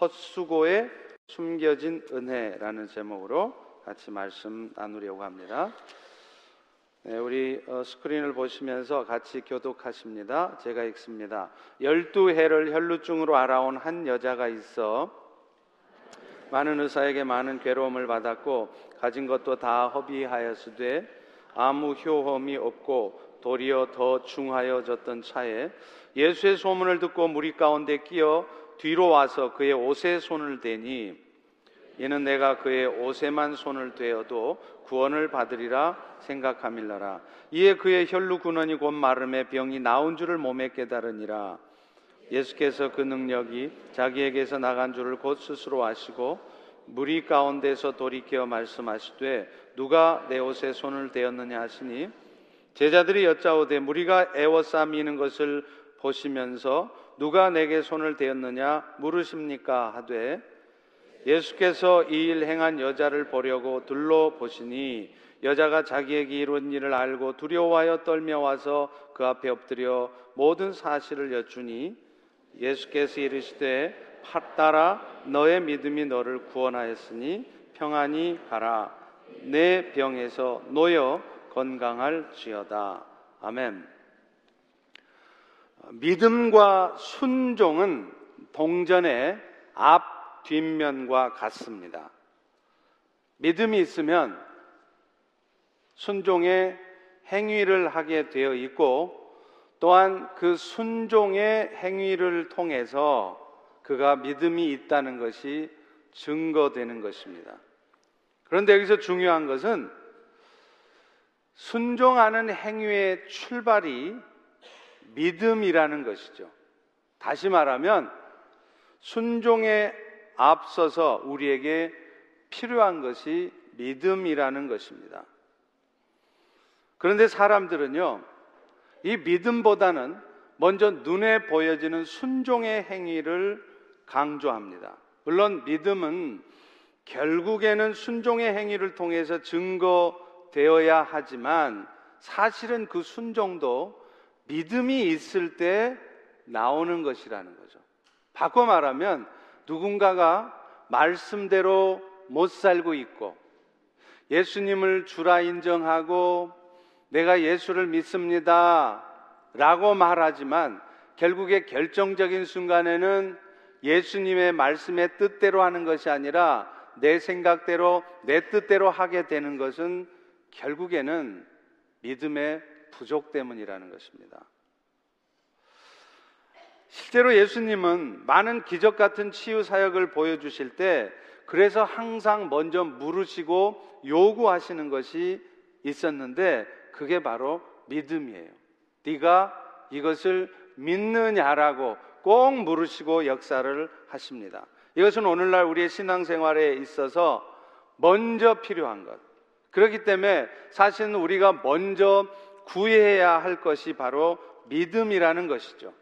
헛수고에 숨겨진 은혜라는 제목으로 같이 말씀 나누려고 합니다. 네, 우리 어, 스크린을 보시면서 같이 교독하십니다. 제가 읽습니다. 열두 해를 혈루증으로 알아온 한 여자가 있어 많은 의사에게 많은 괴로움을 받았고 가진 것도 다 허비하였으되 아무 효험이 없고 도리어 더 중하여졌던 차에 예수의 소문을 듣고 무리 가운데 끼어 뒤로 와서 그의 옷에 손을 대니 이는 내가 그의 옷에만 손을 대어도 구원을 받으리라 생각함일라라. 이에 그의 혈루 근원이 곧 마름에 병이 나온 줄을 몸에 깨달으니라. 예수께서 그 능력이 자기에게서 나간 줄을 곧 스스로 아시고 무리 가운데서 돌이켜 말씀하시되 누가 내 옷에 손을 대었느냐 하시니 제자들이 여짜오되 무리가 애워싸미는 것을 보시면서 누가 내게 손을 대었느냐 물으십니까? 하되 예수께서 이 일 행한 여자를 보려고 둘러 보시니 여자가 자기에게 이룬 일을 알고 두려워하여 떨며 와서 그 앞에 엎드려 모든 사실을 여쭈니 예수께서 이르시되 팥따라 너의 믿음이 너를 구원하였으니 평안히 가라. 내 병에서 놓여 건강할지어다. 아멘. 믿음과 순종은 동전의 앞 뒷면과 같습니다. 믿음이 있으면 순종의 행위를 하게 되어 있고 또한 그 순종의 행위를 통해서 그가 믿음이 있다는 것이 증거되는 것입니다. 그런데 여기서 중요한 것은 순종하는 행위의 출발이 믿음이라는 것이죠. 다시 말하면 순종에 앞서서 우리에게 필요한 것이 믿음이라는 것입니다. 그런데 사람들은요, 이 믿음보다는 먼저 눈에 보여지는 순종의 행위를 강조합니다. 물론 믿음은 결국에는 순종의 행위를 통해서 증거되어야 하지만 사실은 그 순종도 믿음이 있을 때 나오는 것이라는 거죠. 바꿔 말하면 누군가가 말씀대로 못 살고 있고 예수님을 주라 인정하고 내가 예수를 믿습니다 라고 말하지만 결국에 결정적인 순간에는 예수님의 말씀의 뜻대로 하는 것이 아니라 내 생각대로 내 뜻대로 하게 되는 것은 결국에는 믿음의 부족 때문이라는 것입니다. 실제로 예수님은 많은 기적 같은 치유 사역을 보여주실 때 그래서 항상 먼저 물으시고 요구하시는 것이 있었는데 그게 바로 믿음이에요. 네가 이것을 믿느냐라고 꼭 물으시고 역사를 하십니다. 이것은 오늘날 우리의 신앙생활에 있어서 먼저 필요한 것. 그렇기 때문에 사실은 우리가 먼저 구해야 할 것이 바로 믿음이라는 것이죠.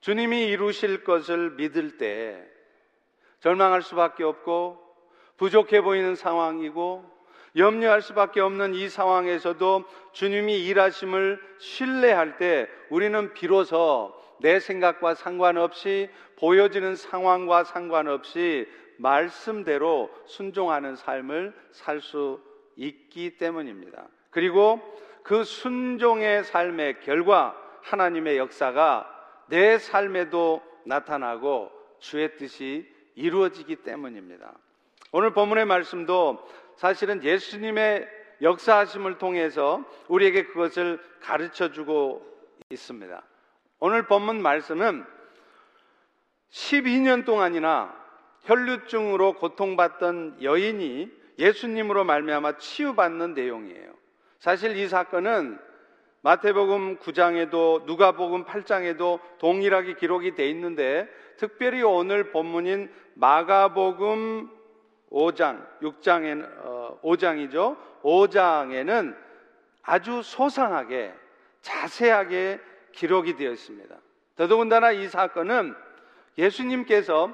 주님이 이루실 것을 믿을 때 절망할 수밖에 없고 부족해 보이는 상황이고 염려할 수밖에 없는 이 상황에서도 주님이 일하심을 신뢰할 때 우리는 비로소 내 생각과 상관없이 보여지는 상황과 상관없이 말씀대로 순종하는 삶을 살 수 있기 때문입니다. 그리고 그 순종의 삶의 결과 하나님의 역사가 내 삶에도 나타나고 주의 뜻이 이루어지기 때문입니다. 오늘 본문의 말씀도 사실은 예수님의 역사하심을 통해서 우리에게 그것을 가르쳐 주고 있습니다. 오늘 본문 말씀은 12년 동안이나 혈류증으로 고통받던 여인이 예수님으로 말미암아 치유받는 내용이에요. 사실 이 사건은 마태복음 9장에도 누가복음 8장에도 동일하게 기록이 돼 있는데 특별히 오늘 본문인 마가복음 5장, 6장에 어, 5장이죠. 5장에는 아주 소상하게 자세하게 기록이 되어 있습니다. 더더군다나 이 사건은 예수님께서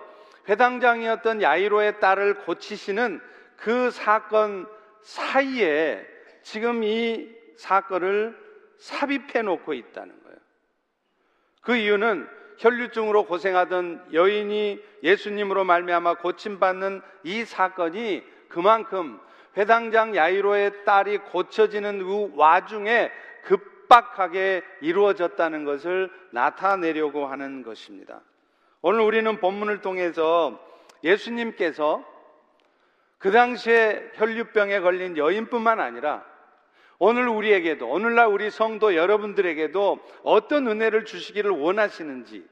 회당장이었던 야이로의 딸을 고치시는 그 사건 사이에 지금 이 사건을 삽입해 놓고 있다는 거예요. 그 이유는 혈류증으로 고생하던 여인이 예수님으로 말미암아 고침받는 이 사건이 그만큼 회당장 야이로의 딸이 고쳐지는 그 와중에 급박하게 이루어졌다는 것을 나타내려고 하는 것입니다. 오늘 우리는 본문을 통해서 예수님께서 그 당시에 혈류병에 걸린 여인뿐만 아니라 오늘 우리에게도 오늘날 우리 성도 여러분들에게도 어떤 은혜를 주시기를 원하시는지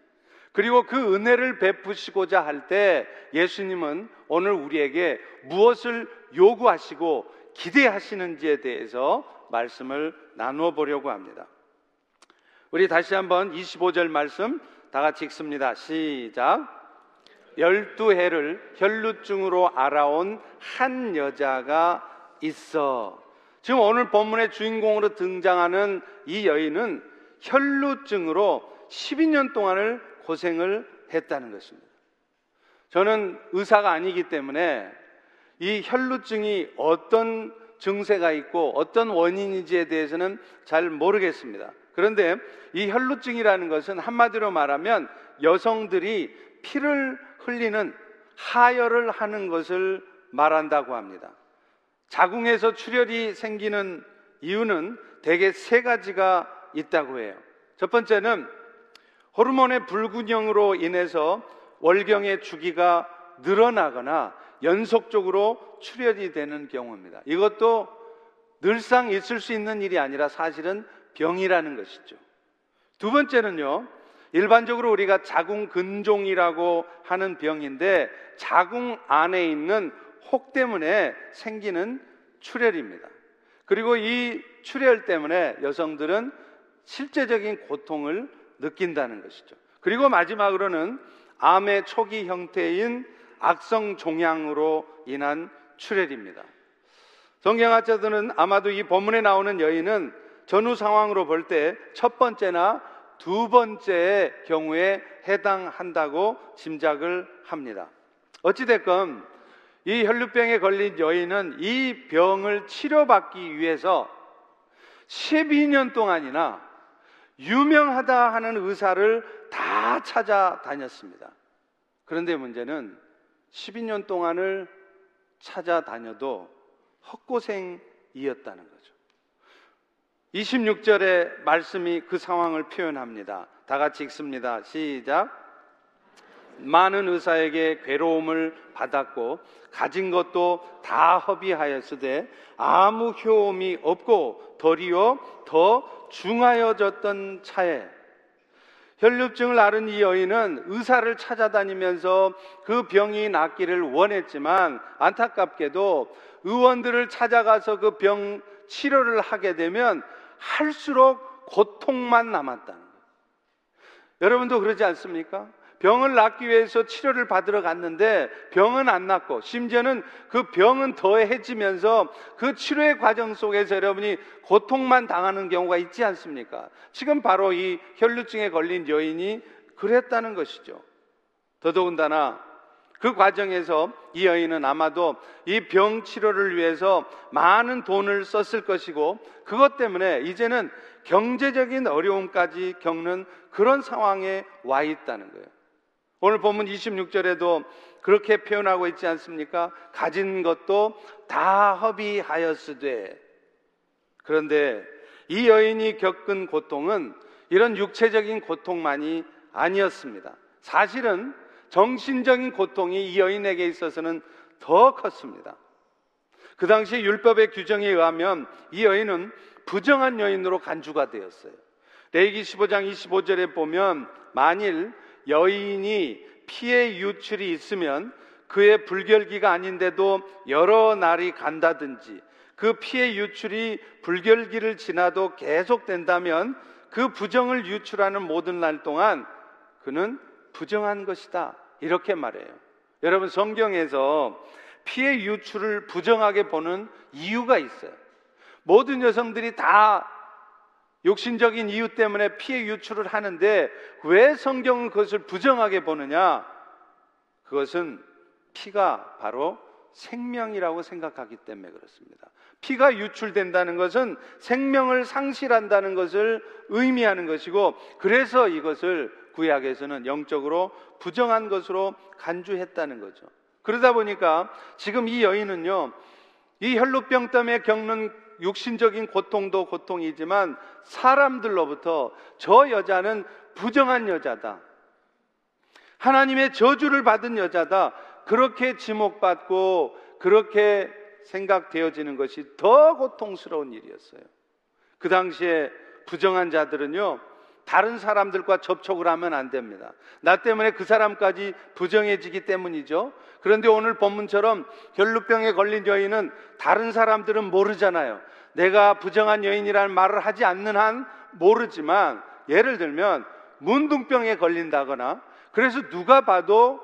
그리고 그 은혜를 베푸시고자 할 때 예수님은 오늘 우리에게 무엇을 요구하시고 기대하시는지에 대해서 말씀을 나누어 보려고 합니다. 우리 다시 한번 25절 말씀 다 같이 읽습니다. 시작. 열두 해를 혈루증으로 알아온 한 여자가 있어. 지금 오늘 본문의 주인공으로 등장하는 이 여인은 혈루증으로 12년 동안을 고생을 했다는 것입니다. 저는 의사가 아니기 때문에 이 혈루증이 어떤 증세가 있고 어떤 원인인지에 대해서는 잘 모르겠습니다. 그런데 이 혈루증이라는 것은 한마디로 말하면 여성들이 피를 흘리는 하혈을 하는 것을 말한다고 합니다. 자궁에서 출혈이 생기는 이유는 대개 세 가지가 있다고 해요. 첫 번째는 호르몬의 불균형으로 인해서 월경의 주기가 늘어나거나 연속적으로 출혈이 되는 경우입니다. 이것도 늘상 있을 수 있는 일이 아니라 사실은 병이라는 것이죠. 두 번째는요, 일반적으로 우리가 자궁 근종이라고 하는 병인데 자궁 안에 있는 혹 때문에 생기는 출혈입니다. 그리고 이 출혈 때문에 여성들은 실제적인 고통을 느낀다는 것이죠. 그리고 마지막으로는 암의 초기 형태인 악성 종양으로 인한 출혈입니다. 성경학자들은 아마도 이 본문에 나오는 여인은 전후 상황으로 볼 때 첫 번째나 두 번째의 경우에 해당한다고 짐작을 합니다. 어찌됐건 이 혈류병에 걸린 여인은 이 병을 치료받기 위해서 12년 동안이나 유명하다 하는 의사를 다 찾아다녔습니다. 그런데 문제는 12년 동안을 찾아다녀도 헛고생이었다는 거죠. 26절의 말씀이 그 상황을 표현합니다. 다 같이 읽습니다. 시작. 많은 의사에게 괴로움을 받았고 가진 것도 다 허비하였으되 아무 효험이 없고 도리어 더 중하여졌던 차에 혈류증을 앓은 이 여인은 의사를 찾아다니면서 그 병이 낫기를 원했지만 안타깝게도 의원들을 찾아가서 그 병 치료를 하게 되면 할수록 고통만 남았다는 거예요. 여러분도 그러지 않습니까? 병을 낫기 위해서 치료를 받으러 갔는데 병은 안 낫고 심지어는 그 병은 더해지면서 그 치료의 과정 속에서 여러분이 고통만 당하는 경우가 있지 않습니까? 지금 바로 이 혈류증에 걸린 여인이 그랬다는 것이죠. 더더군다나 그 과정에서 이 여인은 아마도 이 병 치료를 위해서 많은 돈을 썼을 것이고 그것 때문에 이제는 경제적인 어려움까지 겪는 그런 상황에 와 있다는 거예요. 오늘 본문 26절에도 그렇게 표현하고 있지 않습니까? 가진 것도 다 허비하였으되. 그런데 이 여인이 겪은 고통은 이런 육체적인 고통만이 아니었습니다. 사실은 정신적인 고통이 이 여인에게 있어서는 더 컸습니다. 그 당시 율법의 규정에 의하면 이 여인은 부정한 여인으로 간주가 되었어요. 레이기 15장 25절에 보면 만일 여인이 피해 유출이 있으면 그의 불결기가 아닌데도 여러 날이 간다든지 그 피해 유출이 불결기를 지나도 계속된다면 그 부정을 유출하는 모든 날 동안 그는 부정한 것이다. 이렇게 말해요. 여러분 성경에서 피해 유출을 부정하게 보는 이유가 있어요. 모든 여성들이 다 욕심적인 이유 때문에 피해 유출을 하는데 왜 성경은 그것을 부정하게 보느냐? 그것은 피가 바로 생명이라고 생각하기 때문에 그렇습니다. 피가 유출된다는 것은 생명을 상실한다는 것을 의미하는 것이고 그래서 이것을 구약에서는 영적으로 부정한 것으로 간주했다는 거죠. 그러다 보니까 지금 이 여인은요, 이 혈루병 때문에 겪는 육신적인 고통도 고통이지만 사람들로부터 저 여자는 부정한 여자다. 하나님의 저주를 받은 여자다. 그렇게 지목받고 그렇게 생각되어지는 것이 더 고통스러운 일이었어요. 그 당시에 부정한 자들은요, 다른 사람들과 접촉을 하면 안 됩니다. 나 때문에 그 사람까지 부정해지기 때문이죠. 그런데 오늘 본문처럼 결루병에 걸린 여인은 다른 사람들은 모르잖아요. 내가 부정한 여인이라는 말을 하지 않는 한 모르지만 예를 들면 문둥병에 걸린다거나 그래서 누가 봐도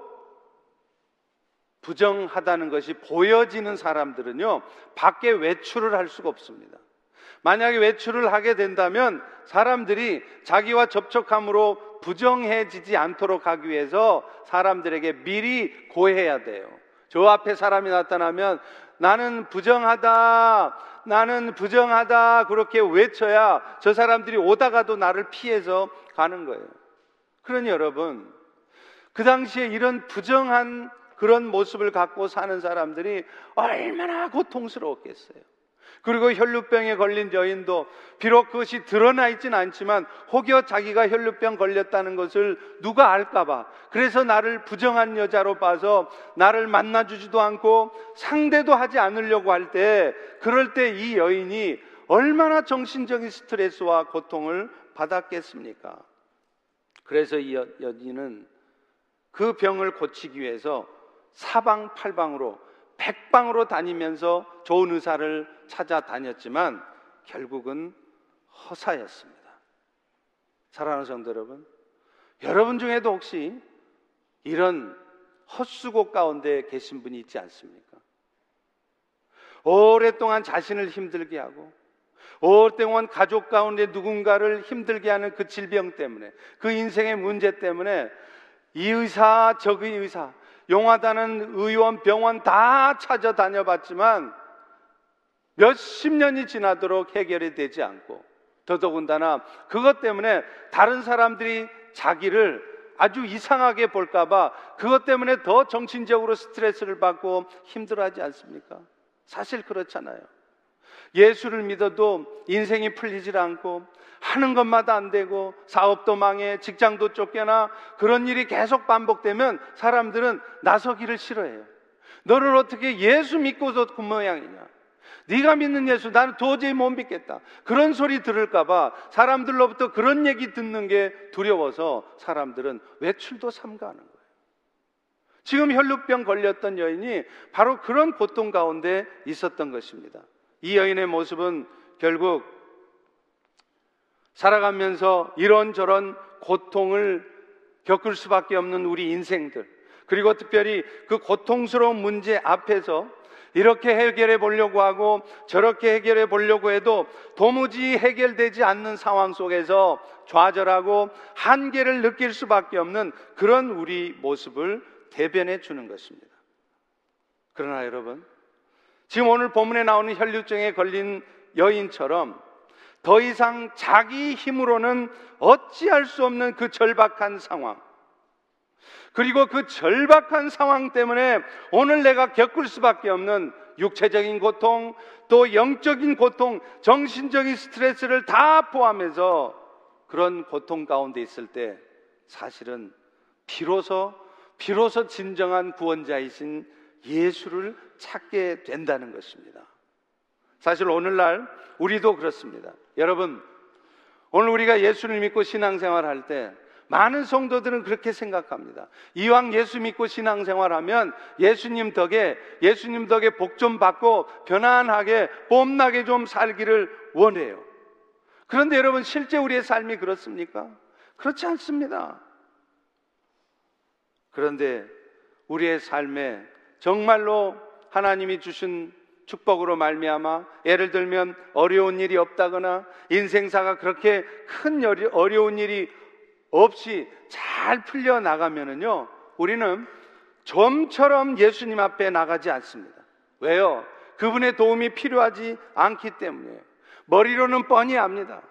부정하다는 것이 보여지는 사람들은요, 밖에 외출을 할 수가 없습니다. 만약에 외출을 하게 된다면 사람들이 자기와 접촉함으로 부정해지지 않도록 하기 위해서 사람들에게 미리 고해야 돼요. 저 앞에 사람이 나타나면 나는 부정하다, 나는 부정하다, 그렇게 외쳐야 저 사람들이 오다가도 나를 피해서 가는 거예요. 그러니 여러분, 그 당시에 이런 부정한 그런 모습을 갖고 사는 사람들이 얼마나 고통스러웠겠어요. 그리고 혈루병에 걸린 여인도 비록 그것이 드러나 있진 않지만 혹여 자기가 혈루병 걸렸다는 것을 누가 알까봐 그래서 나를 부정한 여자로 봐서 나를 만나주지도 않고 상대도 하지 않으려고 할 때 그럴 때 이 여인이 얼마나 정신적인 스트레스와 고통을 받았겠습니까? 그래서 이 여인은 그 병을 고치기 위해서 사방팔방으로 백방으로 다니면서 좋은 의사를 찾아다녔지만 결국은 허사였습니다. 사랑하는 성도 여러분, 여러분 중에도 혹시 이런 헛수고 가운데 계신 분이 있지 않습니까? 오랫동안 자신을 힘들게 하고 오랫동안 가족 가운데 누군가를 힘들게 하는 그 질병 때문에 그 인생의 문제 때문에 이 의사 저그 의사 용하다는 의원, 병원 다 찾아다녀 봤지만 몇십 년이 지나도록 해결이 되지 않고 더더군다나 그것 때문에 다른 사람들이 자기를 아주 이상하게 볼까봐 그것 때문에 더 정신적으로 스트레스를 받고 힘들어하지 않습니까? 사실 그렇잖아요. 예수를 믿어도 인생이 풀리질 않고 하는 것마다 안 되고 사업도 망해 직장도 쫓겨나 그런 일이 계속 반복되면 사람들은 나서기를 싫어해요. 너를 어떻게 예수 믿고서 그 모양이냐? 네가 믿는 예수 나는 도저히 못 믿겠다. 그런 소리 들을까 봐 사람들로부터 그런 얘기 듣는 게 두려워서 사람들은 외출도 삼가하는 거예요. 지금 혈루병 걸렸던 여인이 바로 그런 고통 가운데 있었던 것입니다. 이 여인의 모습은 결국 살아가면서 이런저런 고통을 겪을 수밖에 없는 우리 인생들, 그리고 특별히 그 고통스러운 문제 앞에서 이렇게 해결해 보려고 하고 저렇게 해결해 보려고 해도 도무지 해결되지 않는 상황 속에서 좌절하고 한계를 느낄 수밖에 없는 그런 우리 모습을 대변해 주는 것입니다. 그러나 여러분, 지금 오늘 본문에 나오는 혈류증에 걸린 여인처럼 더 이상 자기 힘으로는 어찌할 수 없는 그 절박한 상황. 그리고 그 절박한 상황 때문에 오늘 내가 겪을 수밖에 없는 육체적인 고통, 또 영적인 고통, 정신적인 스트레스를 다 포함해서 그런 고통 가운데 있을 때 사실은 비로소, 비로소 진정한 구원자이신 예수를 찾게 된다는 것입니다. 사실 오늘날 우리도 그렇습니다. 여러분, 오늘 우리가 예수를 믿고 신앙생활 할 때 많은 성도들은 그렇게 생각합니다. 이왕 예수 믿고 신앙생활하면 예수님 덕에 예수님 덕에 복 좀 받고 편안하게 봄나게 좀 살기를 원해요. 그런데 여러분 실제 우리의 삶이 그렇습니까? 그렇지 않습니다. 그런데 우리의 삶에 정말로 하나님이 주신 축복으로 말미암아 예를 들면 어려운 일이 없다거나 인생사가 그렇게 큰 어려운 일이 없이 잘 풀려 나가면은요 우리는 좀처럼 예수님 앞에 나가지 않습니다. 왜요? 그분의 도움이 필요하지 않기 때문에 머리로는 뻔히 압니다.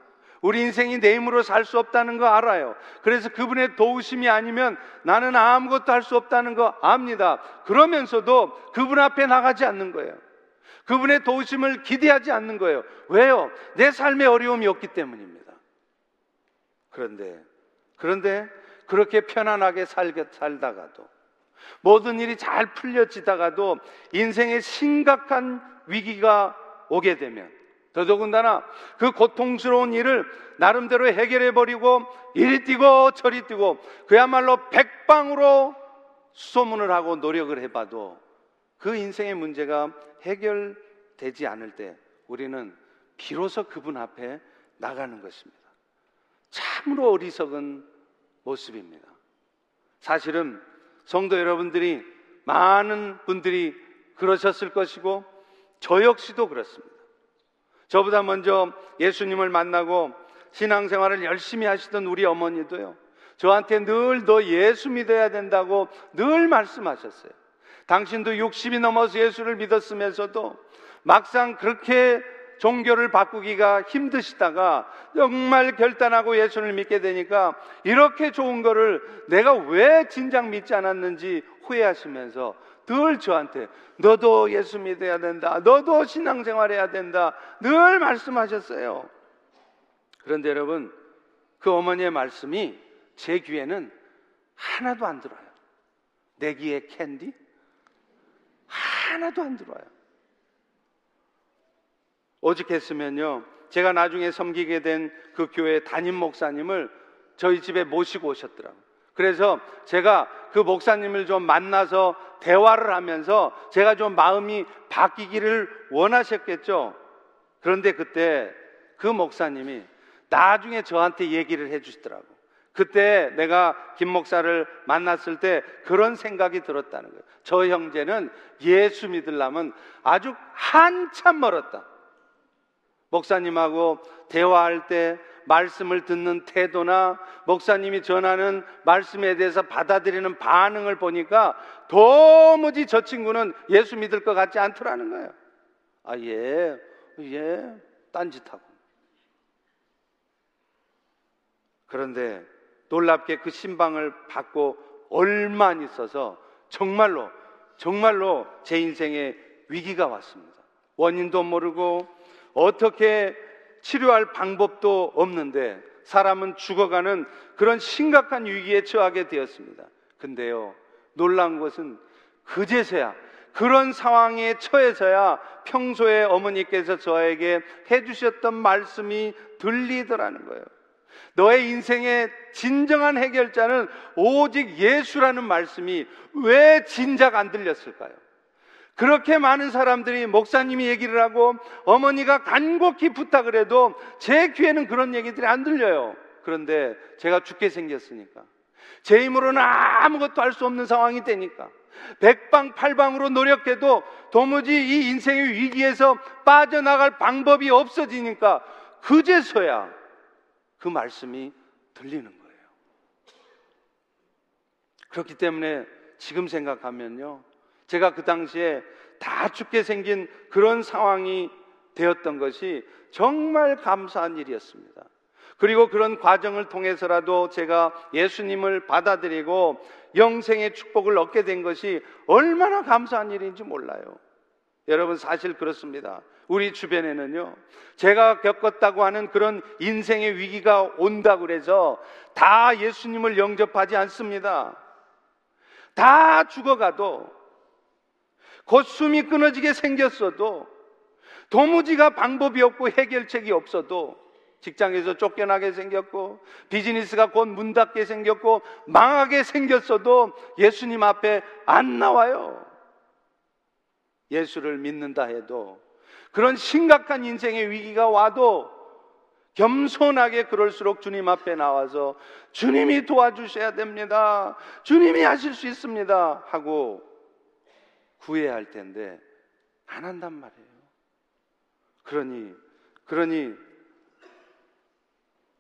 우리 인생이 내 힘으로 살 수 없다는 거 알아요. 그래서 그분의 도우심이 아니면 나는 아무것도 할 수 없다는 거 압니다. 그러면서도 그분 앞에 나가지 않는 거예요. 그분의 도우심을 기대하지 않는 거예요. 왜요? 내 삶에 어려움이 없기 때문입니다. 그런데, 그런데 그렇게 편안하게 살다가도 모든 일이 잘 풀려지다가도 인생에 심각한 위기가 오게 되면 더더군다나 그 고통스러운 일을 나름대로 해결해 버리고 이리 뛰고 저리 뛰고 그야말로 백방으로 소문을 하고 노력을 해봐도 그 인생의 문제가 해결되지 않을 때 우리는 비로소 그분 앞에 나가는 것입니다. 참으로 어리석은 모습입니다. 사실은 성도 여러분들이 많은 분들이 그러셨을 것이고 저 역시도 그렇습니다. 저보다 먼저 예수님을 만나고 신앙생활을 열심히 하시던 우리 어머니도요. 저한테 늘 너 예수 믿어야 된다고 늘 말씀하셨어요. 당신도 60이 넘어서 예수를 믿었으면서도 막상 그렇게 종교를 바꾸기가 힘드시다가 정말 결단하고 예수를 믿게 되니까 이렇게 좋은 거를 내가 왜 진작 믿지 않았는지 후회하시면서 늘 저한테 너도 예수 믿어야 된다. 너도 신앙생활 해야 된다. 늘 말씀하셨어요. 그런데 여러분, 그 어머니의 말씀이 제 귀에는 하나도 안 들어요. 내 귀에 캔디? 하나도 안 들어요. 오직 했으면요. 제가 나중에 섬기게 된 그 교회 담임 목사님을 저희 집에 모시고 오셨더라고요. 그래서 제가 그 목사님을 좀 만나서 대화를 하면서 제가 좀 마음이 바뀌기를 원하셨겠죠. 그런데 그때 그 목사님이 나중에 저한테 얘기를 해 주시더라고. 그때 내가 김 목사를 만났을 때 그런 생각이 들었다는 거예요. 저 형제는 예수 믿으려면 아주 한참 멀었다. 목사님하고 대화할 때 말씀을 듣는 태도나 목사님이 전하는 말씀에 대해서 받아들이는 반응을 보니까 도무지 저 친구는 예수 믿을 것 같지 않더라는 거예요. 아, 예, 예, 딴짓하고. 그런데 놀랍게 그 신방을 받고 얼마 안 있어서 정말로, 정말로 제 인생에 위기가 왔습니다. 원인도 모르고 어떻게 치료할 방법도 없는데 사람은 죽어가는 그런 심각한 위기에 처하게 되었습니다. 근데요, 놀란 것은 그제서야 그런 상황에 처해서야 평소에 어머니께서 저에게 해주셨던 말씀이 들리더라는 거예요. 너의 인생의 진정한 해결자는 오직 예수라는 말씀이 왜 진작 안 들렸을까요? 그렇게 많은 사람들이 목사님이 얘기를 하고 어머니가 간곡히 부탁을 해도 제 귀에는 그런 얘기들이 안 들려요. 그런데 제가 죽게 생겼으니까. 제 힘으로는 아무것도 할 수 없는 상황이 되니까. 백방팔방으로 노력해도 도무지 이 인생의 위기에서 빠져나갈 방법이 없어지니까 그제서야 그 말씀이 들리는 거예요. 그렇기 때문에 지금 생각하면요. 제가 그 당시에 다 죽게 생긴 그런 상황이 되었던 것이 정말 감사한 일이었습니다. 그리고 그런 과정을 통해서라도 제가 예수님을 받아들이고 영생의 축복을 얻게 된 것이 얼마나 감사한 일인지 몰라요. 여러분 사실 그렇습니다. 우리 주변에는요, 제가 겪었다고 하는 그런 인생의 위기가 온다고 그래서 다 예수님을 영접하지 않습니다. 다 죽어가도 곧 숨이 끊어지게 생겼어도 도무지가 방법이 없고 해결책이 없어도 직장에서 쫓겨나게 생겼고 비즈니스가 곧 문 닫게 생겼고 망하게 생겼어도 예수님 앞에 안 나와요. 예수를 믿는다 해도 그런 심각한 인생의 위기가 와도 겸손하게 그럴수록 주님 앞에 나와서 주님이 도와주셔야 됩니다. 주님이 하실 수 있습니다. 하고 구해야 할 텐데 안 한단 말이에요. 그러니 그러니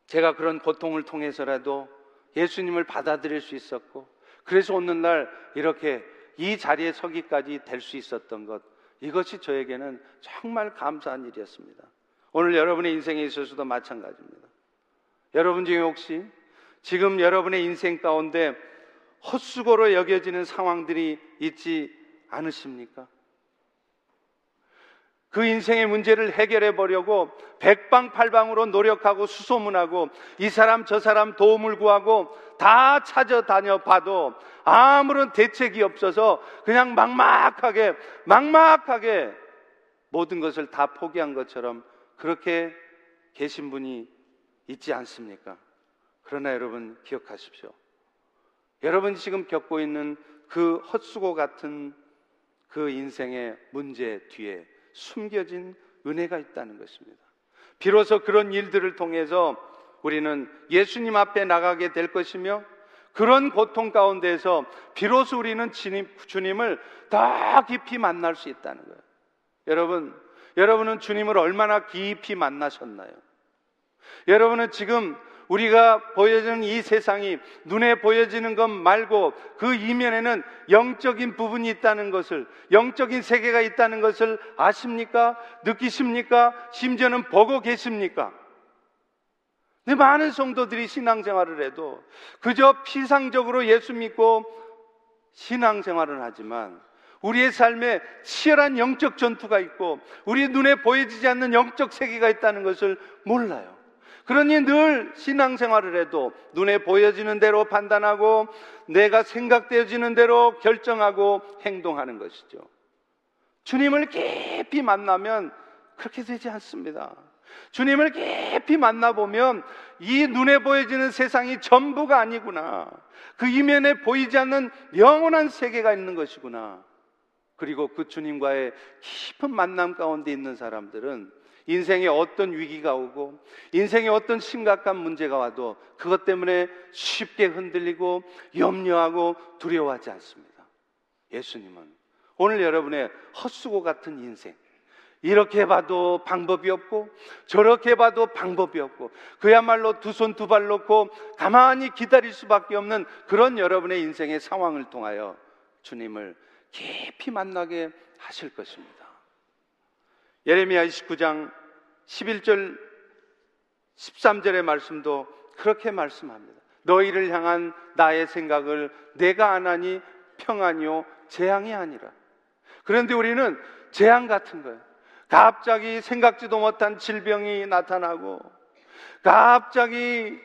제가 그런 고통을 통해서라도 예수님을 받아들일 수 있었고 그래서 오는 날 이렇게 이 자리에 서기까지 될 수 있었던 것 이것이 저에게는 정말 감사한 일이었습니다. 오늘 여러분의 인생에 있어서도 마찬가지입니다. 여러분 중에 혹시 지금 여러분의 인생 가운데 헛수고로 여겨지는 상황들이 있지 않으십니까? 그 인생의 문제를 해결해 보려고 백방팔방으로 노력하고 수소문하고 이 사람 저 사람 도움을 구하고 다 찾아다녀 봐도 아무런 대책이 없어서 그냥 막막하게 막막하게 모든 것을 다 포기한 것처럼 그렇게 계신 분이 있지 않습니까? 그러나 여러분 기억하십시오. 여러분이 지금 겪고 있는 그 헛수고 같은 그 인생의 문제 뒤에 숨겨진 은혜가 있다는 것입니다. 비로소 그런 일들을 통해서 우리는 예수님 앞에 나가게 될 것이며 그런 고통 가운데에서 비로소 우리는 주님을 더 깊이 만날 수 있다는 거예요. 여러분, 여러분은 주님을 얼마나 깊이 만나셨나요? 여러분은 지금 우리가 보여지는 이 세상이 눈에 보여지는 것 말고 그 이면에는 영적인 부분이 있다는 것을, 영적인 세계가 있다는 것을 아십니까? 느끼십니까? 심지어는 보고 계십니까? 근데 많은 성도들이 신앙생활을 해도 그저 피상적으로 예수 믿고 신앙생활을 하지만 우리의 삶에 치열한 영적 전투가 있고 우리 눈에 보여지지 않는 영적 세계가 있다는 것을 몰라요. 그러니 늘 신앙생활을 해도 눈에 보여지는 대로 판단하고 내가 생각되어지는 대로 결정하고 행동하는 것이죠. 주님을 깊이 만나면 그렇게 되지 않습니다. 주님을 깊이 만나보면 이 눈에 보여지는 세상이 전부가 아니구나. 그 이면에 보이지 않는 영원한 세계가 있는 것이구나. 그리고 그 주님과의 깊은 만남 가운데 있는 사람들은 인생에 어떤 위기가 오고 인생에 어떤 심각한 문제가 와도 그것 때문에 쉽게 흔들리고 염려하고 두려워하지 않습니다. 예수님은 오늘 여러분의 헛수고 같은 인생 이렇게 봐도 방법이 없고 저렇게 봐도 방법이 없고 그야말로 두 손 두 발 놓고 가만히 기다릴 수밖에 없는 그런 여러분의 인생의 상황을 통하여 주님을 깊이 만나게 하실 것입니다. 예레미야 29장 11절 13절의 말씀도 그렇게 말씀합니다. 너희를 향한 나의 생각을 내가 안 하니 평안이요 재앙이 아니라. 그런데 우리는 재앙 같은 거예요. 갑자기 생각지도 못한 질병이 나타나고 갑자기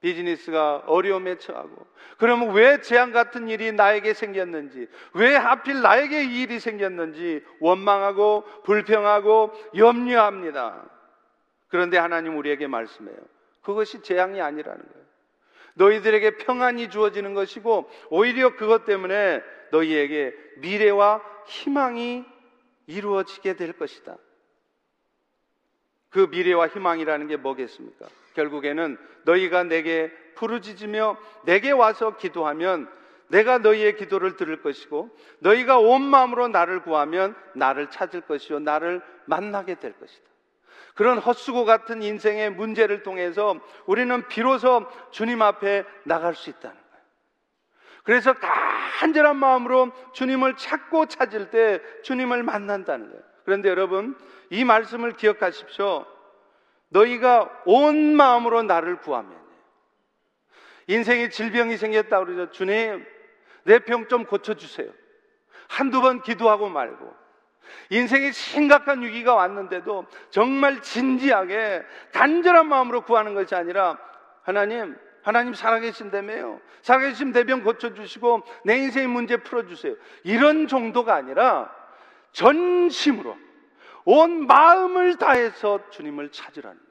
비즈니스가 어려움에 처하고 그러면 왜 재앙 같은 일이 나에게 생겼는지 왜 하필 나에게 이 일이 생겼는지 원망하고 불평하고 염려합니다. 그런데 하나님 우리에게 말씀해요. 그것이 재앙이 아니라는 거예요. 너희들에게 평안이 주어지는 것이고 오히려 그것 때문에 너희에게 미래와 희망이 이루어지게 될 것이다. 그 미래와 희망이라는 게 뭐겠습니까? 결국에는 너희가 내게 부르짖으며 내게 와서 기도하면 내가 너희의 기도를 들을 것이고 너희가 온 마음으로 나를 구하면 나를 찾을 것이요 나를 만나게 될 것이다. 그런 헛수고 같은 인생의 문제를 통해서 우리는 비로소 주님 앞에 나갈 수 있다는 거예요. 그래서 간절한 마음으로 주님을 찾고 찾을 때 주님을 만난다는 거예요. 그런데 여러분, 이 말씀을 기억하십시오. 너희가 온 마음으로 나를 구하면 인생에 질병이 생겼다 그러죠. 주님, 내 병 좀 고쳐주세요. 한두 번 기도하고 말고. 인생에 심각한 위기가 왔는데도 정말 진지하게 간절한 마음으로 구하는 것이 아니라 하나님, 하나님 살아계신다며요. 살아계신 대병 고쳐주시고 내 인생의 문제 풀어주세요. 이런 정도가 아니라 전심으로 온 마음을 다해서 주님을 찾으라는 거예요.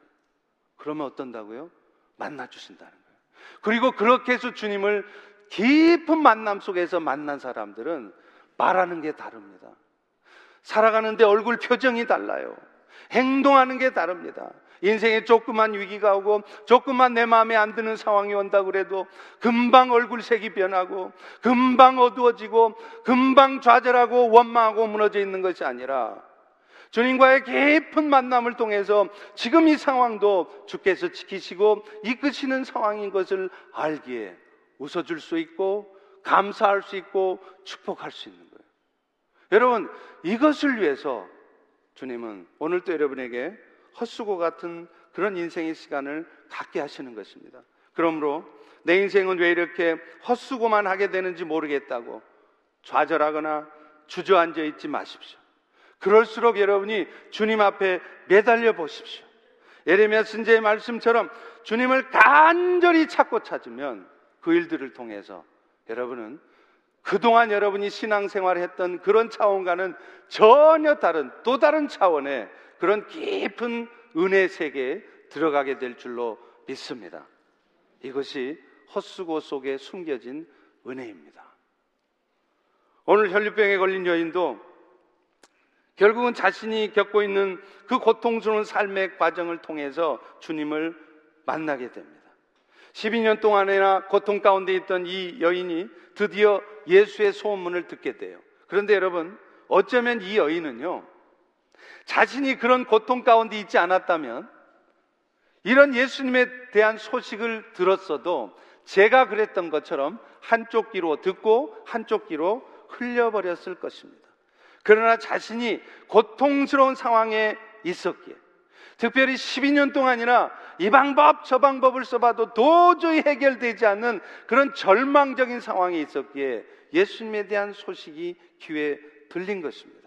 그러면 어떤다고요? 만나 주신다는 거예요. 그리고 그렇게 해서 주님을 깊은 만남 속에서 만난 사람들은 말하는 게 다릅니다. 살아가는데 얼굴 표정이 달라요. 행동하는 게 다릅니다. 인생에 조그만 위기가 오고 조그만 내 마음에 안 드는 상황이 온다 그래도 금방 얼굴색이 변하고 금방 어두워지고 금방 좌절하고 원망하고 무너져 있는 것이 아니라 주님과의 깊은 만남을 통해서 지금 이 상황도 주께서 지키시고 이끄시는 상황인 것을 알기에 웃어줄 수 있고 감사할 수 있고 축복할 수 있는 거예요. 여러분, 이것을 위해서 주님은 오늘도 여러분에게 헛수고 같은 그런 인생의 시간을 갖게 하시는 것입니다. 그러므로 내 인생은 왜 이렇게 헛수고만 하게 되는지 모르겠다고 좌절하거나 주저앉아 있지 마십시오. 그럴수록 여러분이 주님 앞에 매달려 보십시오. 예레미야 선제의 말씀처럼 주님을 간절히 찾고 찾으면 그 일들을 통해서 여러분은 그동안 여러분이 신앙생활을 했던 그런 차원과는 전혀 다른 또 다른 차원의 그런 깊은 은혜 세계에 들어가게 될 줄로 믿습니다. 이것이 헛수고 속에 숨겨진 은혜입니다. 오늘 혈류병에 걸린 여인도 결국은 자신이 겪고 있는 그 고통스러운 삶의 과정을 통해서 주님을 만나게 됩니다. 12년 동안이나 고통 가운데 있던 이 여인이 드디어 예수의 소문을 듣게 돼요. 그런데 여러분, 어쩌면 이 여인은요, 자신이 그런 고통 가운데 있지 않았다면, 이런 예수님에 대한 소식을 들었어도 제가 그랬던 것처럼 한쪽 귀로 듣고 한쪽 귀로 흘려버렸을 것입니다. 그러나 자신이 고통스러운 상황에 있었기에 특별히 12년 동안이나 이 방법 저 방법을 써봐도 도저히 해결되지 않는 그런 절망적인 상황에 있었기에 예수님에 대한 소식이 귀에 들린 것입니다.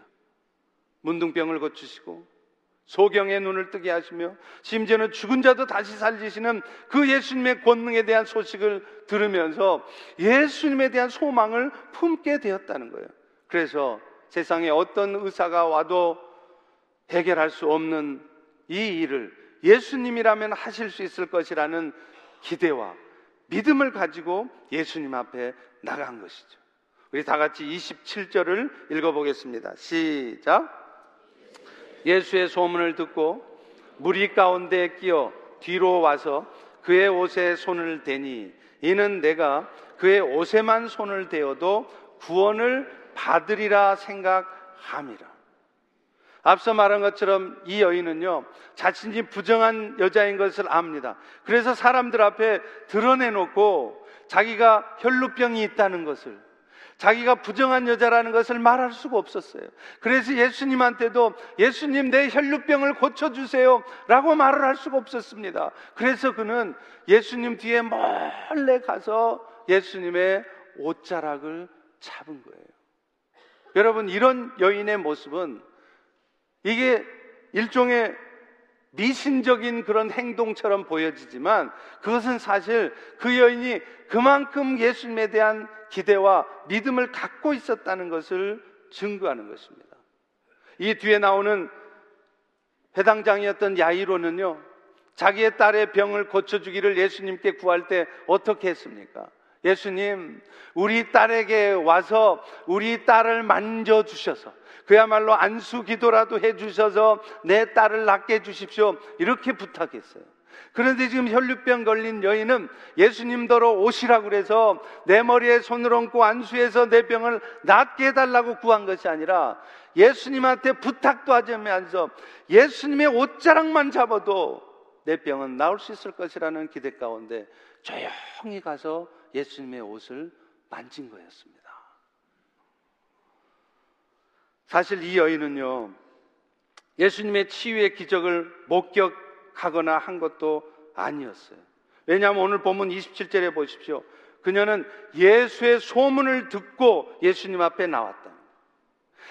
문둥병을 고치시고 소경의 눈을 뜨게 하시며 심지어는 죽은 자도 다시 살리시는 그 예수님의 권능에 대한 소식을 들으면서 예수님에 대한 소망을 품게 되었다는 거예요. 그래서 세상에 어떤 의사가 와도 해결할 수 없는 이 일을 예수님이라면 하실 수 있을 것이라는 기대와 믿음을 가지고 예수님 앞에 나간 것이죠. 우리 다 같이 27절을 읽어보겠습니다. 시작. 예수의 소문을 듣고 무리 가운데 끼어 뒤로 와서 그의 옷에 손을 대니 이는 내가 그의 옷에만 손을 대어도 구원을 받으리라 생각함이라. 앞서 말한 것처럼 이 여인은요, 자신이 부정한 여자인 것을 압니다. 그래서 사람들 앞에 드러내놓고 자기가 혈루병이 있다는 것을, 자기가 부정한 여자라는 것을 말할 수가 없었어요. 그래서 예수님한테도 예수님 내 혈루병을 고쳐주세요. 라고 말을 할 수가 없었습니다. 그래서 그는 예수님 뒤에 몰래 가서 예수님의 옷자락을 잡은 거예요. 여러분, 이런 여인의 모습은 이게 일종의 미신적인 그런 행동처럼 보여지지만 그것은 사실 그 여인이 그만큼 예수님에 대한 기대와 믿음을 갖고 있었다는 것을 증거하는 것입니다. 이 뒤에 나오는 해당장이었던 야이로는요, 자기의 딸의 병을 고쳐주기를 예수님께 구할 때 어떻게 했습니까? 예수님, 우리 딸에게 와서 우리 딸을 만져주셔서 그야말로 안수 기도라도 해주셔서 내 딸을 낫게 해주십시오. 이렇게 부탁했어요. 그런데 지금 혈류병 걸린 여인은 예수님더러 오시라고 그래서 내 머리에 손을 얹고 안수해서 내 병을 낫게 해달라고 구한 것이 아니라 예수님한테 부탁도 하자면서 예수님의 옷자락만 잡아도 내 병은 나을 수 있을 것이라는 기대 가운데 조용히 가서 예수님의 옷을 만진 거였습니다. 사실 이 여인은요, 예수님의 치유의 기적을 목격하거나 한 것도 아니었어요. 왜냐하면 오늘 본문 27절에 보십시오. 그녀는 예수의 소문을 듣고 예수님 앞에 나왔다.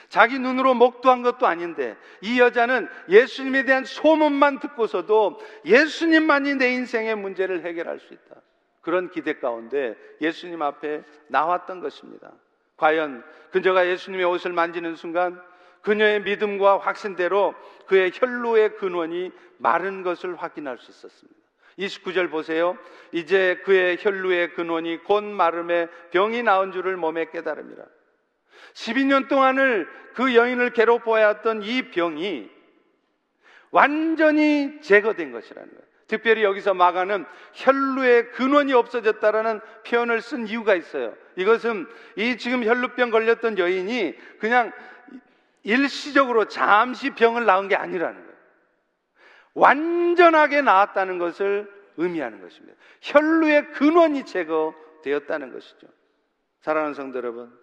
자기 눈으로 목도한 것도 아닌데 이 여자는 예수님에 대한 소문만 듣고서도 예수님만이 내 인생의 문제를 해결할 수 있다. 그런 기대 가운데 예수님 앞에 나왔던 것입니다. 과연 그녀가 예수님의 옷을 만지는 순간 그녀의 믿음과 확신대로 그의 혈로의 근원이 마른 것을 확인할 수 있었습니다. 29절 보세요. 이제 그의 혈루의 근원이 곧 마름에 병이 나온 줄을 몸에 깨달음이라. 12년 동안을 그 여인을 괴롭워했던 이 병이 완전히 제거된 것이라는 거예요. 특별히 여기서 마가는 혈루의 근원이 없어졌다라는 표현을 쓴 이유가 있어요. 이것은 이 지금 혈루병 걸렸던 여인이 그냥 일시적으로 잠시 병을 낳은 게 아니라는 거예요. 완전하게 나았다는 것을 의미하는 것입니다. 혈루의 근원이 제거되었다는 것이죠. 사랑하는 성도 여러분,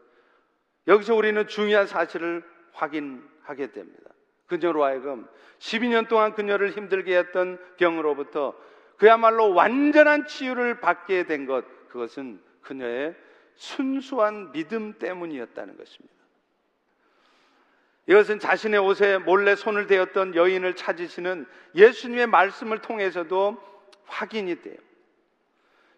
여기서 우리는 중요한 사실을 확인하게 됩니다. 그녀로 하여금 12년 동안 그녀를 힘들게 했던 병으로부터 그야말로 완전한 치유를 받게 된 것, 그것은 그녀의 순수한 믿음 때문이었다는 것입니다. 이것은 자신의 옷에 몰래 손을 대었던 여인을 찾으시는 예수님의 말씀을 통해서도 확인이 돼요.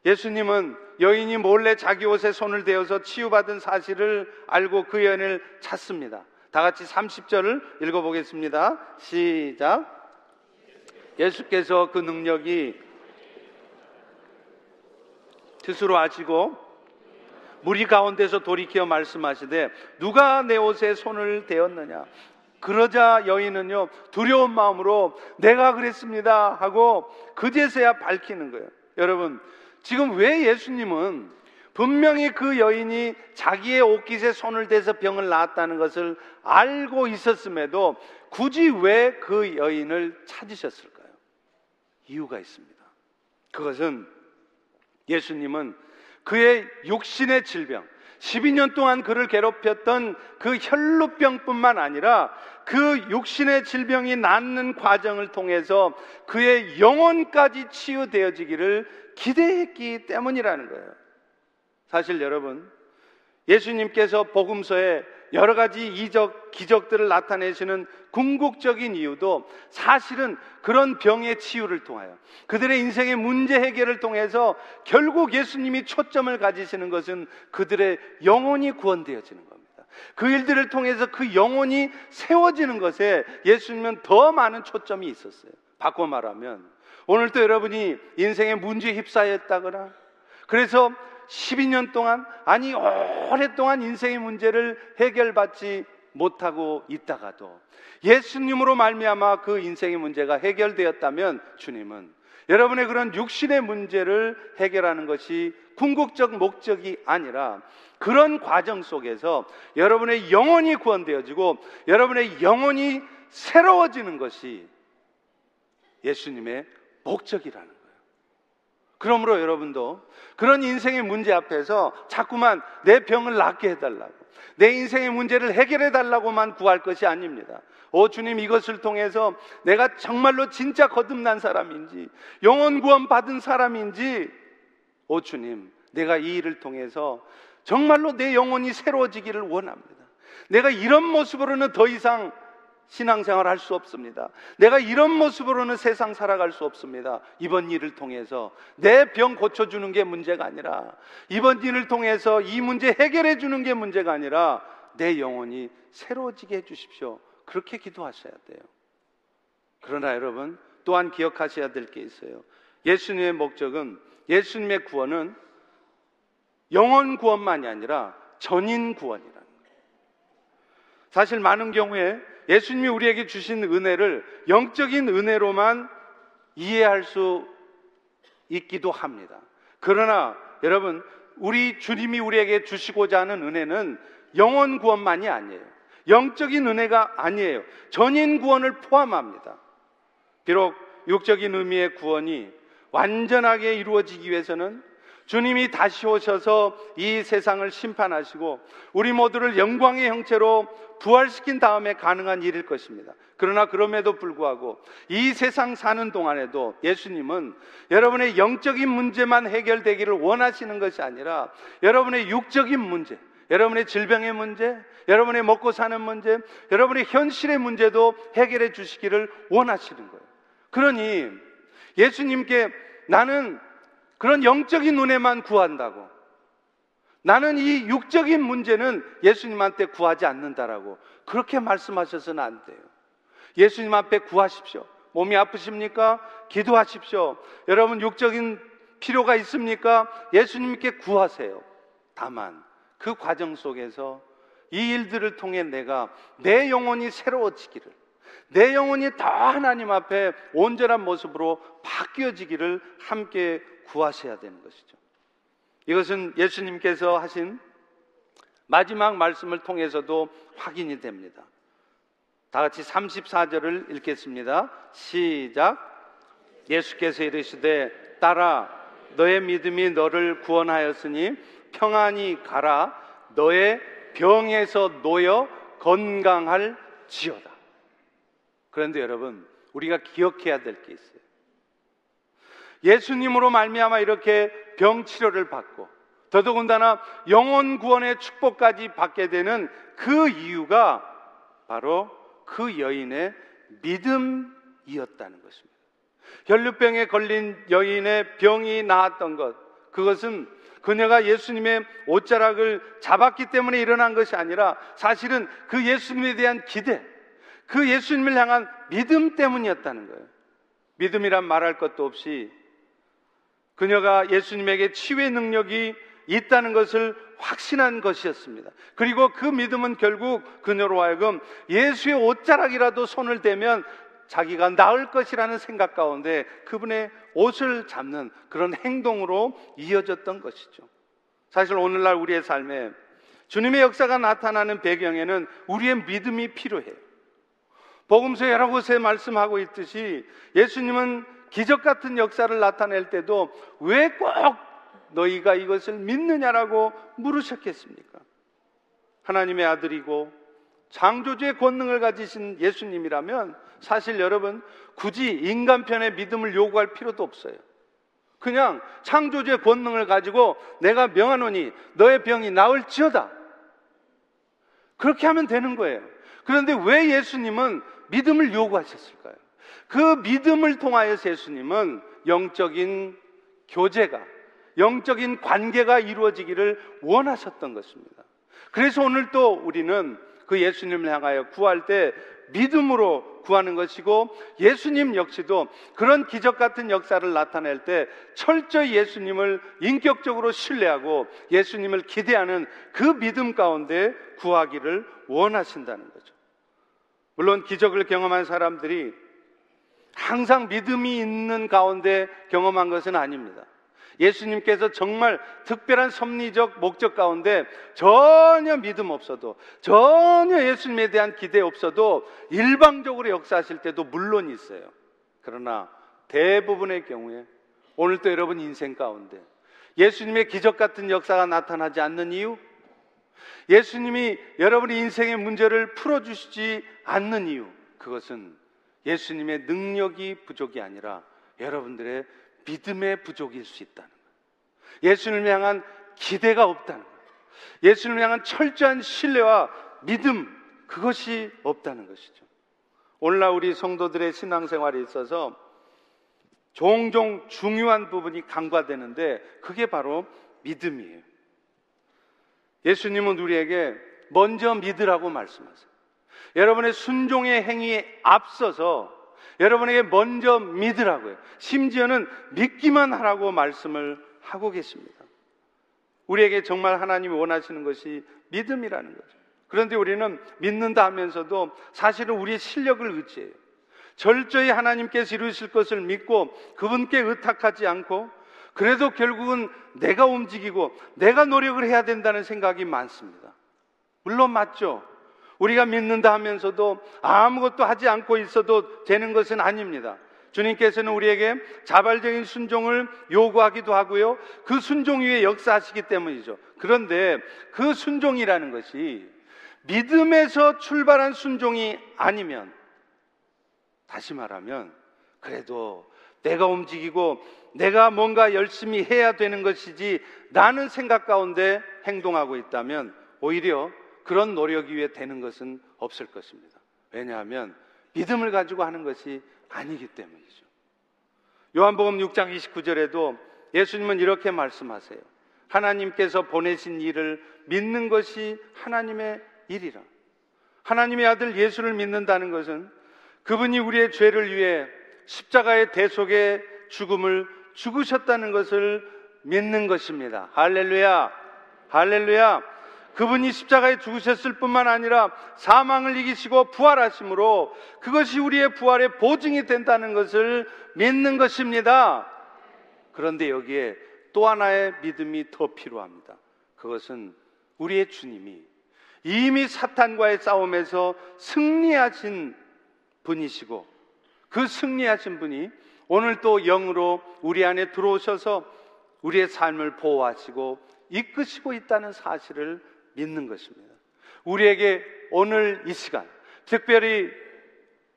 예수님은 여인이 몰래 자기 옷에 손을 대어서 치유받은 사실을 알고 그 여인을 찾습니다. 다 같이 30절을 읽어보겠습니다. 시작. 예수께서 그 능력이 스스로 아시고 무리 가운데서 돌이켜 말씀하시되 누가 내 옷에 손을 대었느냐 그러자 여인은요 두려운 마음으로 내가 그랬습니다 하고 그제서야 밝히는 거예요 여러분 지금 왜 예수님은 분명히 그 여인이 자기의 옷깃에 손을 대서 병을 낳았다는 것을 알고 있었음에도 굳이 왜 그 여인을 찾으셨을까요? 이유가 있습니다. 그것은 예수님은 그의 육신의 질병, 12년 동안 그를 괴롭혔던 그 혈루병뿐만 아니라 그 육신의 질병이 낫는 과정을 통해서 그의 영혼까지 치유되어지기를 기대했기 때문이라는 거예요. 사실 여러분, 예수님께서 복음서에 여러 가지 이적, 기적들을 나타내시는 궁극적인 이유도 사실은 그런 병의 치유를 통하여 그들의 인생의 문제 해결을 통해서 결국 예수님이 초점을 가지시는 것은 그들의 영혼이 구원되어지는 겁니다. 그 일들을 통해서 그 영혼이 세워지는 것에 예수님은 더 많은 초점이 있었어요. 바꿔 말하면 오늘도 여러분이 인생의 문제에 휩싸였다거나 그래서 12년 동안 아니 오랫동안 인생의 문제를 해결받지 못하고 있다가도 예수님으로 말미암아 그 인생의 문제가 해결되었다면 주님은 여러분의 그런 육신의 문제를 해결하는 것이 궁극적 목적이 아니라 그런 과정 속에서 여러분의 영혼이 구원되어지고 여러분의 영혼이 새로워지는 것이 예수님의 목적이라는. 그러므로 여러분도 그런 인생의 문제 앞에서 자꾸만 내 병을 낫게 해달라고, 내 인생의 문제를 해결해 달라고만 구할 것이 아닙니다. 오 주님 이것을 통해서 내가 정말로 진짜 거듭난 사람인지, 영원 구원 받은 사람인지, 오 주님 내가 이 일을 통해서 정말로 내 영혼이 새로워지기를 원합니다. 내가 이런 모습으로는 더 이상 신앙생활 할 수 없습니다. 내가 이런 모습으로는 세상 살아갈 수 없습니다. 이번 일을 통해서 내 병 고쳐주는 게 문제가 아니라 이번 일을 통해서 이 문제 해결해 주는 게 문제가 아니라 내 영혼이 새로워지게 해 주십시오. 그렇게 기도하셔야 돼요. 그러나 여러분 또한 기억하셔야 될 게 있어요. 예수님의 목적은 예수님의 구원은 영원 구원만이 아니라 전인 구원이라는 거예요. 사실 많은 경우에 예수님이 우리에게 주신 은혜를 영적인 은혜로만 이해할 수 있기도 합니다. 그러나 여러분, 우리 주님이 우리에게 주시고자 하는 은혜는 영원 구원만이 아니에요. 영적인 은혜가 아니에요. 전인 구원을 포함합니다. 비록 육적인 의미의 구원이 완전하게 이루어지기 위해서는 주님이 다시 오셔서 이 세상을 심판하시고 우리 모두를 영광의 형체로 부활시킨 다음에 가능한 일일 것입니다. 그러나 그럼에도 불구하고 이 세상 사는 동안에도 예수님은 여러분의 영적인 문제만 해결되기를 원하시는 것이 아니라 여러분의 육적인 문제, 여러분의 질병의 문제, 여러분의 먹고 사는 문제, 여러분의 현실의 문제도 해결해 주시기를 원하시는 거예요. 그러니 예수님께 나는 그런 영적인 눈에만 구한다고. 나는 이 육적인 문제는 예수님한테 구하지 않는다라고. 그렇게 말씀하셔서는 안 돼요. 예수님 앞에 구하십시오. 몸이 아프십니까? 기도하십시오. 여러분 육적인 필요가 있습니까? 예수님께 구하세요. 다만 그 과정 속에서 이 일들을 통해 내가 내 영혼이 새로워지기를 내 영혼이 더 하나님 앞에 온전한 모습으로 바뀌어지기를 함께 구하셔야 되는 것이죠. 이것은 예수님께서 하신 마지막 말씀을 통해서도 확인이 됩니다. 다 같이 34절을 읽겠습니다. 시작. 예수께서 이르시되 따라 너의 믿음이 너를 구원하였으니 평안히 가라 너의 병에서 놓여 건강할 지어다. 그런데 여러분, 우리가 기억해야 될 게 있어요. 예수님으로 말미암아 이렇게 병 치료를 받고 더더군다나 영혼 구원의 축복까지 받게 되는 그 이유가 바로 그 여인의 믿음이었다는 것입니다. 혈류병에 걸린 여인의 병이 나았던 것, 그것은 그녀가 예수님의 옷자락을 잡았기 때문에 일어난 것이 아니라 사실은 그 예수님에 대한 기대, 그 예수님을 향한 믿음 때문이었다는 거예요. 믿음이란 말할 것도 없이 그녀가 예수님에게 치유의 능력이 있다는 것을 확신한 것이었습니다. 그리고 그 믿음은 결국 그녀로 하여금 예수의 옷자락이라도 손을 대면 자기가 나을 것이라는 생각 가운데 그분의 옷을 잡는 그런 행동으로 이어졌던 것이죠. 사실 오늘날 우리의 삶에 주님의 역사가 나타나는 배경에는 우리의 믿음이 필요해요. 복음서 여러 곳에 말씀하고 있듯이 예수님은 기적 같은 역사를 나타낼 때도 왜 꼭 너희가 이것을 믿느냐라고 물으셨겠습니까? 하나님의 아들이고 창조주의 권능을 가지신 예수님이라면 사실 여러분 굳이 인간편의 믿음을 요구할 필요도 없어요. 그냥 창조주의 권능을 가지고 내가 명하노니 너의 병이 나을지어다. 그렇게 하면 되는 거예요. 그런데 왜 예수님은 믿음을 요구하셨을까요? 그 믿음을 통하여서 예수님은 영적인 교제가, 영적인 관계가 이루어지기를 원하셨던 것입니다. 그래서 오늘 또 우리는 그 예수님을 향하여 구할 때 믿음으로 구하는 것이고 예수님 역시도 그런 기적 같은 역사를 나타낼 때 철저히 예수님을 인격적으로 신뢰하고 예수님을 기대하는 그 믿음 가운데 구하기를 원하신다는 거죠. 물론 기적을 경험한 사람들이 항상 믿음이 있는 가운데 경험한 것은 아닙니다. 예수님께서 정말 특별한 섭리적 목적 가운데 전혀 믿음 없어도 전혀 예수님에 대한 기대 없어도 일방적으로 역사하실 때도 물론 있어요. 그러나 대부분의 경우에 오늘 또 여러분 인생 가운데 예수님의 기적 같은 역사가 나타나지 않는 이유 예수님이 여러분의 인생의 문제를 풀어주시지 않는 이유 그것은 예수님의 능력이 부족이 아니라 여러분들의 믿음의 부족일 수 있다는 거예요. 예수님을 향한 기대가 없다는 거예요. 예수님을 향한 철저한 신뢰와 믿음, 그것이 없다는 것이죠. 오늘날 우리 성도들의 신앙생활에 있어서 종종 중요한 부분이 간과되는데 그게 바로 믿음이에요. 예수님은 우리에게 먼저 믿으라고 말씀하세요. 여러분의 순종의 행위에 앞서서 여러분에게 먼저 믿으라고요. 심지어는 믿기만 하라고 말씀을 하고 계십니다. 우리에게 정말 하나님이 원하시는 것이 믿음이라는 거죠. 그런데 우리는 믿는다 하면서도 사실은 우리의 실력을 의지해요. 철저히 하나님께서 이루실 것을 믿고 그분께 의탁하지 않고 그래도 결국은 내가 움직이고 내가 노력을 해야 된다는 생각이 많습니다. 물론 맞죠. 우리가 믿는다 하면서도 아무것도 하지 않고 있어도 되는 것은 아닙니다. 주님께서는 우리에게 자발적인 순종을 요구하기도 하고요. 그 순종 위에 역사하시기 때문이죠. 그런데 그 순종이라는 것이 믿음에서 출발한 순종이 아니면 다시 말하면 그래도 내가 움직이고 내가 뭔가 열심히 해야 되는 것이지 나는 생각 가운데 행동하고 있다면 오히려 그런 노력 위에 되는 것은 없을 것입니다. 왜냐하면 믿음을 가지고 하는 것이 아니기 때문이죠. 요한복음 6장 29절에도 예수님은 이렇게 말씀하세요. 하나님께서 보내신 일을 믿는 것이 하나님의 일이라. 하나님의 아들 예수를 믿는다는 것은 그분이 우리의 죄를 위해 십자가의 대속의 죽음을 죽으셨다는 것을 믿는 것입니다. 할렐루야! 할렐루야! 그분이 십자가에 죽으셨을 뿐만 아니라 사망을 이기시고 부활하심으로 그것이 우리의 부활의 보증이 된다는 것을 믿는 것입니다. 그런데 여기에 또 하나의 믿음이 더 필요합니다. 그것은 우리의 주님이 이미 사탄과의 싸움에서 승리하신 분이시고 그 승리하신 분이 오늘 또 영으로 우리 안에 들어오셔서 우리의 삶을 보호하시고 이끄시고 있다는 사실을 믿는 것입니다. 우리에게 오늘 이 시간, 특별히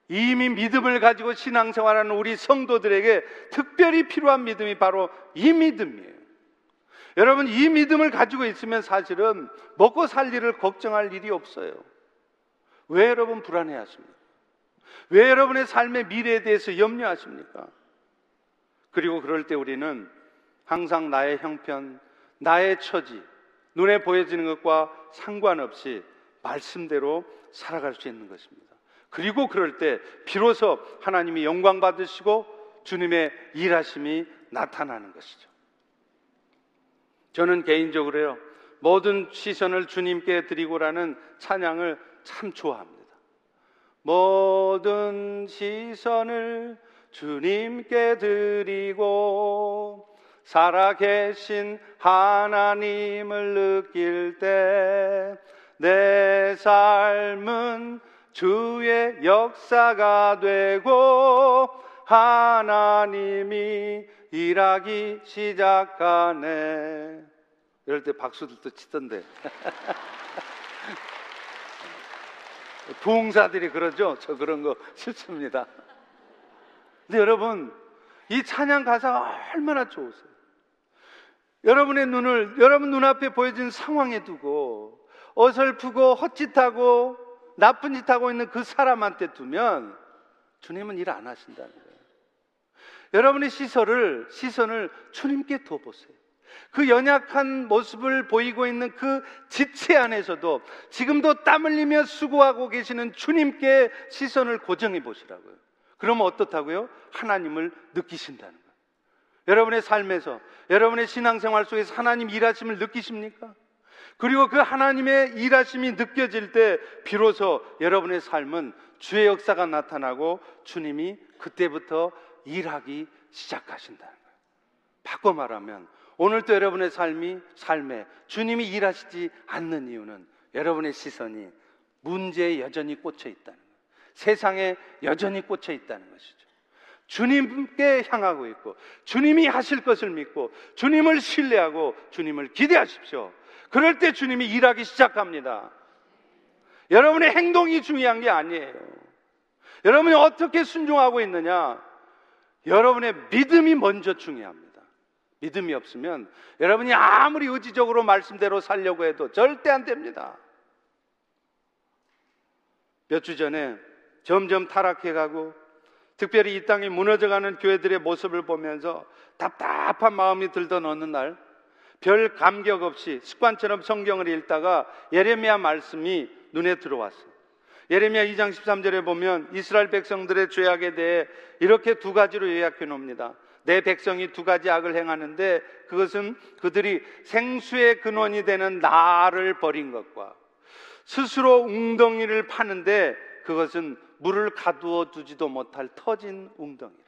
이미 믿음을 가지고 신앙생활하는 우리 성도들에게 특별히 필요한 믿음이 바로 이 믿음이에요. 여러분, 이 믿음을 가지고 있으면 사실은 먹고 살 일을 걱정할 일이 없어요. 왜 여러분 불안해 하십니까? 왜 여러분의 삶의 미래에 대해서 염려하십니까? 그리고 그럴 때 우리는 항상 나의 형편, 나의 처지, 눈에 보여지는 것과 상관없이 말씀대로 살아갈 수 있는 것입니다. 그리고 그럴 때 비로소 하나님이 영광 받으시고 주님의 일하심이 나타나는 것이죠. 저는 개인적으로요, 모든 시선을 주님께 드리고라는 찬양을 참 좋아합니다. 모든 시선을 주님께 드리고 살아계신 하나님을 느낄 때 내 삶은 주의 역사가 되고 하나님이 일하기 시작하네. 이럴 때 박수들도 치던데. 부흥사들이 그러죠? 저 그런 거 싫습니다. 근데 여러분, 이 찬양 가사가 얼마나 좋으세요? 여러분의 눈을, 여러분 눈앞에 보여진 상황에 두고 어설프고 헛짓하고 나쁜 짓 하고 있는 그 사람한테 두면 주님은 일 안 하신다는 거예요. 여러분의 시선을, 시선을 주님께 둬보세요. 그 연약한 모습을 보이고 있는 그 지체 안에서도 지금도 땀 흘리며 수고하고 계시는 주님께 시선을 고정해 보시라고요. 그러면 어떻다고요? 하나님을 느끼신다는 거예요. 여러분의 삶에서, 여러분의 신앙생활 속에서 하나님 일하심을 느끼십니까? 그리고 그 하나님의 일하심이 느껴질 때 비로소 여러분의 삶은 주의 역사가 나타나고 주님이 그때부터 일하기 시작하신다는 거예요. 바꿔 말하면 오늘도 여러분의 삶이 삶에 주님이 일하시지 않는 이유는 여러분의 시선이 문제에 여전히 꽂혀 있다는 거예요. 세상에 여전히 꽂혀 있다는 것이죠. 주님께 향하고 있고 주님이 하실 것을 믿고 주님을 신뢰하고 주님을 기대하십시오. 그럴 때 주님이 일하기 시작합니다. 여러분의 행동이 중요한 게 아니에요. 여러분이 어떻게 순종하고 있느냐? 여러분의 믿음이 먼저 중요합니다. 믿음이 없으면 여러분이 아무리 의지적으로 말씀대로 살려고 해도 절대 안 됩니다. 몇 주 전에 점점 타락해가고 특별히 이 땅이 무너져가는 교회들의 모습을 보면서 답답한 마음이 들던 어느 날 별 감격 없이 습관처럼 성경을 읽다가 예레미야 말씀이 눈에 들어왔어요. 예레미야 2장 13절에 보면 이스라엘 백성들의 죄악에 대해 이렇게 두 가지로 요약해 놓습니다. 내 백성이 두 가지 악을 행하는데 그것은 그들이 생수의 근원이 되는 나를 버린 것과 스스로 웅덩이를 파는데 그것은 물을 가두어 두지도 못할 터진 웅덩이라.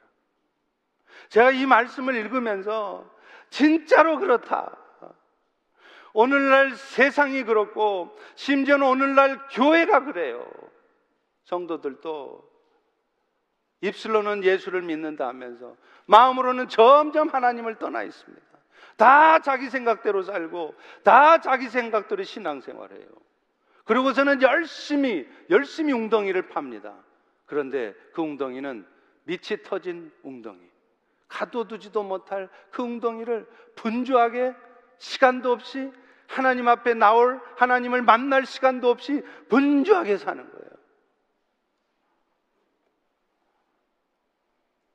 제가 이 말씀을 읽으면서 진짜로 그렇다. 오늘날 세상이 그렇고 심지어는 오늘날 교회가 그래요. 성도들도 입술로는 예수를 믿는다 하면서 마음으로는 점점 하나님을 떠나 있습니다. 다 자기 생각대로 살고 다 자기 생각대로 신앙생활해요. 그리고서는 열심히 열심히 웅덩이를 팝니다. 그런데 그 웅덩이는 밑이 터진 웅덩이. 가둬두지도 못할 그 웅덩이를 분주하게 시간도 없이 하나님 앞에 나올 하나님을 만날 시간도 없이 분주하게 사는 거예요.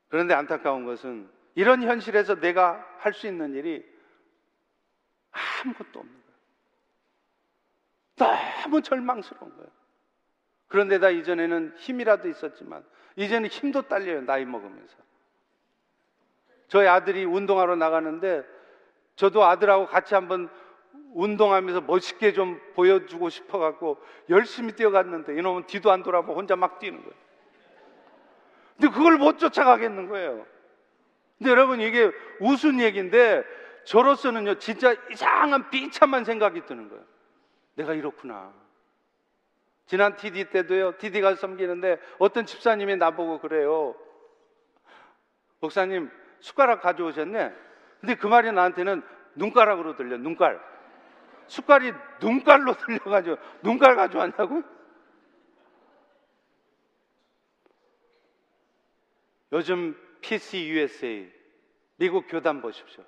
그런데 안타까운 것은 이런 현실에서 내가 할 수 있는 일이 아무것도 없는. 너무 절망스러운 거예요. 그런데다 이전에는 힘이라도 있었지만 이제는 힘도 딸려요. 나이 먹으면서. 저희 아들이 운동하러 나가는데 저도 아들하고 같이 한번 운동하면서 멋있게 좀 보여주고 싶어갖고 열심히 뛰어갔는데 이놈은 뒤도 안 돌아보고 혼자 막 뛰는 거예요. 근데 그걸 못 쫓아가겠는 거예요. 근데 여러분 이게 웃은 얘기인데 저로서는요 진짜 이상한 비참한 생각이 드는 거예요. 내가 이렇구나. 지난 TD 때도요 TD가 섬기는데 어떤 집사님이 나보고 그래요. 목사님 숟가락 가져오셨네. 근데 그 말이 나한테는 눈가락으로 들려 눈깔. 숟갈이 눈깔로 들려가지고 눈깔 가져왔냐고? 요즘 PC USA 미국 교단 보십시오.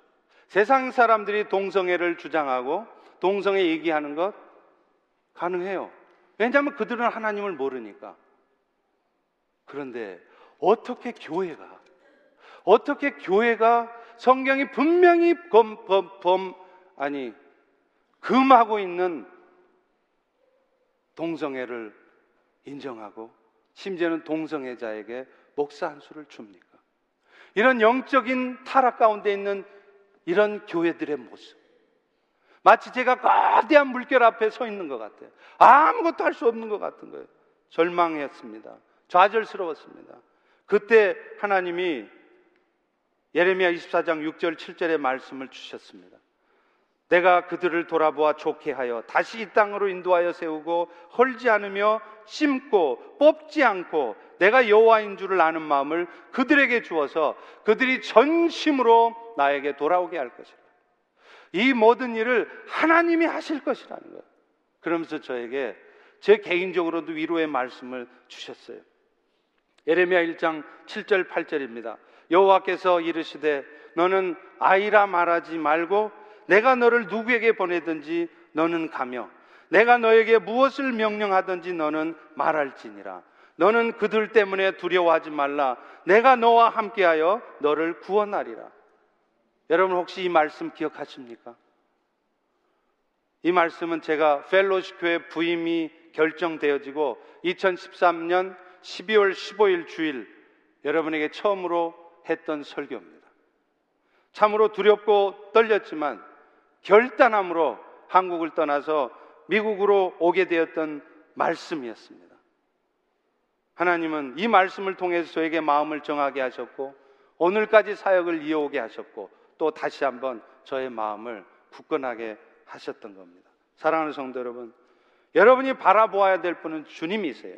세상 사람들이 동성애를 주장하고 동성애 얘기하는 것 가능해요. 왜냐하면 그들은 하나님을 모르니까. 그런데 어떻게 교회가 어떻게 교회가 성경이 분명히 범, 범, 범 아니 금하고 있는 동성애를 인정하고 심지어는 동성애자에게 목사 한 수를 줍니까? 이런 영적인 타락 가운데 있는 이런 교회들의 모습. 마치 제가 거대한 물결 앞에 서 있는 것 같아요. 아무것도 할 수 없는 것 같은 거예요. 절망했습니다. 좌절스러웠습니다. 그때 하나님이 예레미야 24장 6절 7절의 말씀을 주셨습니다. 내가 그들을 돌아보아 좋게 하여 다시 이 땅으로 인도하여 세우고 헐지 않으며 심고 뽑지 않고 내가 여호와인 줄을 아는 마음을 그들에게 주어서 그들이 전심으로 나에게 돌아오게 할 것이라. 이 모든 일을 하나님이 하실 것이라는 거예요. 그러면서 저에게 제 개인적으로도 위로의 말씀을 주셨어요. 예레미야 1장 7절 8절입니다. 여호와께서 이르시되 너는 아이라 말하지 말고 내가 너를 누구에게 보내든지 너는 가며 내가 너에게 무엇을 명령하든지 너는 말할지니라. 너는 그들 때문에 두려워하지 말라. 내가 너와 함께하여 너를 구원하리라. 여러분 혹시 이 말씀 기억하십니까? 이 말씀은 제가 펠로시 교회 부임이 결정되어지고 2013년 12월 15일 주일 여러분에게 처음으로 했던 설교입니다. 참으로 두렵고 떨렸지만 결단함으로 한국을 떠나서 미국으로 오게 되었던 말씀이었습니다. 하나님은 이 말씀을 통해서 저에게 마음을 정하게 하셨고 오늘까지 사역을 이어오게 하셨고 또 다시 한번 저의 마음을 굳건하게 하셨던 겁니다. 사랑하는 성도 여러분, 여러분이 바라보아야 될 분은 주님이세요.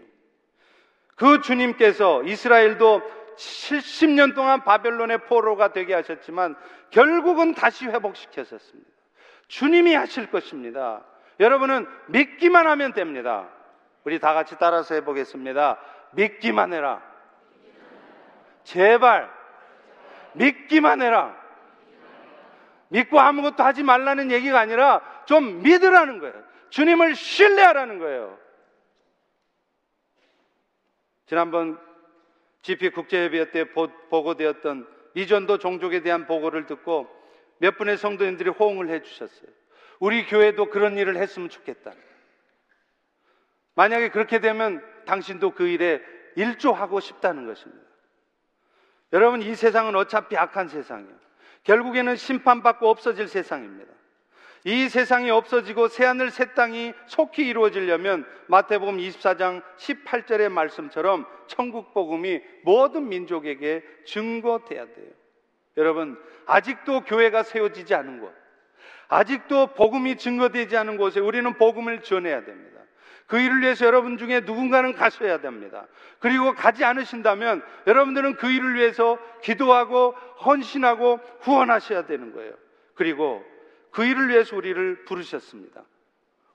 그 주님께서 이스라엘도 70년 동안 바벨론의 포로가 되게 하셨지만 결국은 다시 회복시켰었습니다. 주님이 하실 것입니다. 여러분은 믿기만 하면 됩니다. 우리 다 같이 따라서 해보겠습니다. 믿기만 해라. 제발 믿기만 해라. 믿고 아무것도 하지 말라는 얘기가 아니라 좀 믿으라는 거예요. 주님을 신뢰하라는 거예요. 지난번 GP 국제협의회 때 보고되었던 이전도 종족에 대한 보고를 듣고 몇 분의 성도님들이 호응을 해 주셨어요. 우리 교회도 그런 일을 했으면 좋겠다. 만약에 그렇게 되면 당신도 그 일에 일조하고 싶다는 것입니다. 여러분, 이 세상은 어차피 악한 세상이에요. 결국에는 심판받고 없어질 세상입니다. 이 세상이 없어지고 새하늘 새 땅이 속히 이루어지려면 마태복음 24장 18절의 말씀처럼 천국 복음이 모든 민족에게 증거돼야 돼요. 여러분, 아직도 교회가 세워지지 않은 곳, 아직도 복음이 증거되지 않은 곳에 우리는 복음을 전해야 됩니다. 그 일을 위해서 여러분 중에 누군가는 가셔야 됩니다. 그리고 가지 않으신다면 여러분들은 그 일을 위해서 기도하고 헌신하고 후원하셔야 되는 거예요. 그리고 그 일을 위해서 우리를 부르셨습니다.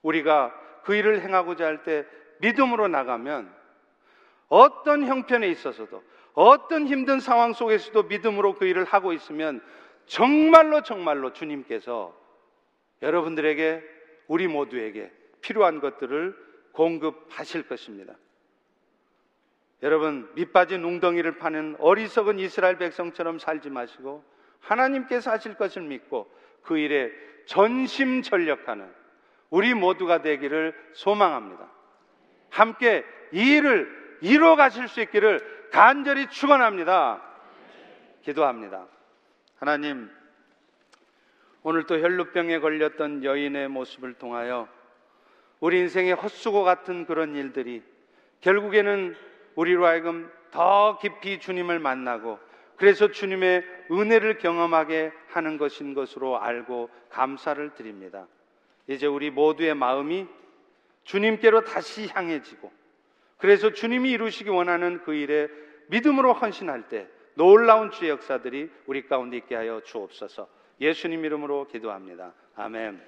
우리가 그 일을 행하고자 할 때 믿음으로 나가면 어떤 형편에 있어서도 어떤 힘든 상황 속에서도 믿음으로 그 일을 하고 있으면 정말로 정말로 주님께서 여러분들에게 우리 모두에게 필요한 것들을 공급하실 것입니다. 여러분, 밑빠진 웅덩이를 파는 어리석은 이스라엘 백성처럼 살지 마시고 하나님께서 하실 것을 믿고 그 일에 전심 전력하는 우리 모두가 되기를 소망합니다. 함께 이 일을 이뤄 가실 수 있기를 간절히 축원합니다. 기도합니다. 하나님, 오늘 또 혈루병에 걸렸던 여인의 모습을 통하여 우리 인생의 헛수고 같은 그런 일들이 결국에는 우리로 하여금 더 깊이 주님을 만나고 그래서 주님의 은혜를 경험하게 하는 것인 것으로 알고 감사를 드립니다. 이제 우리 모두의 마음이 주님께로 다시 향해지고 그래서 주님이 이루시기 원하는 그 일에 믿음으로 헌신할 때 놀라운 주의 역사들이 우리 가운데 있게 하여 주옵소서. 예수님 이름으로 기도합니다. 아멘.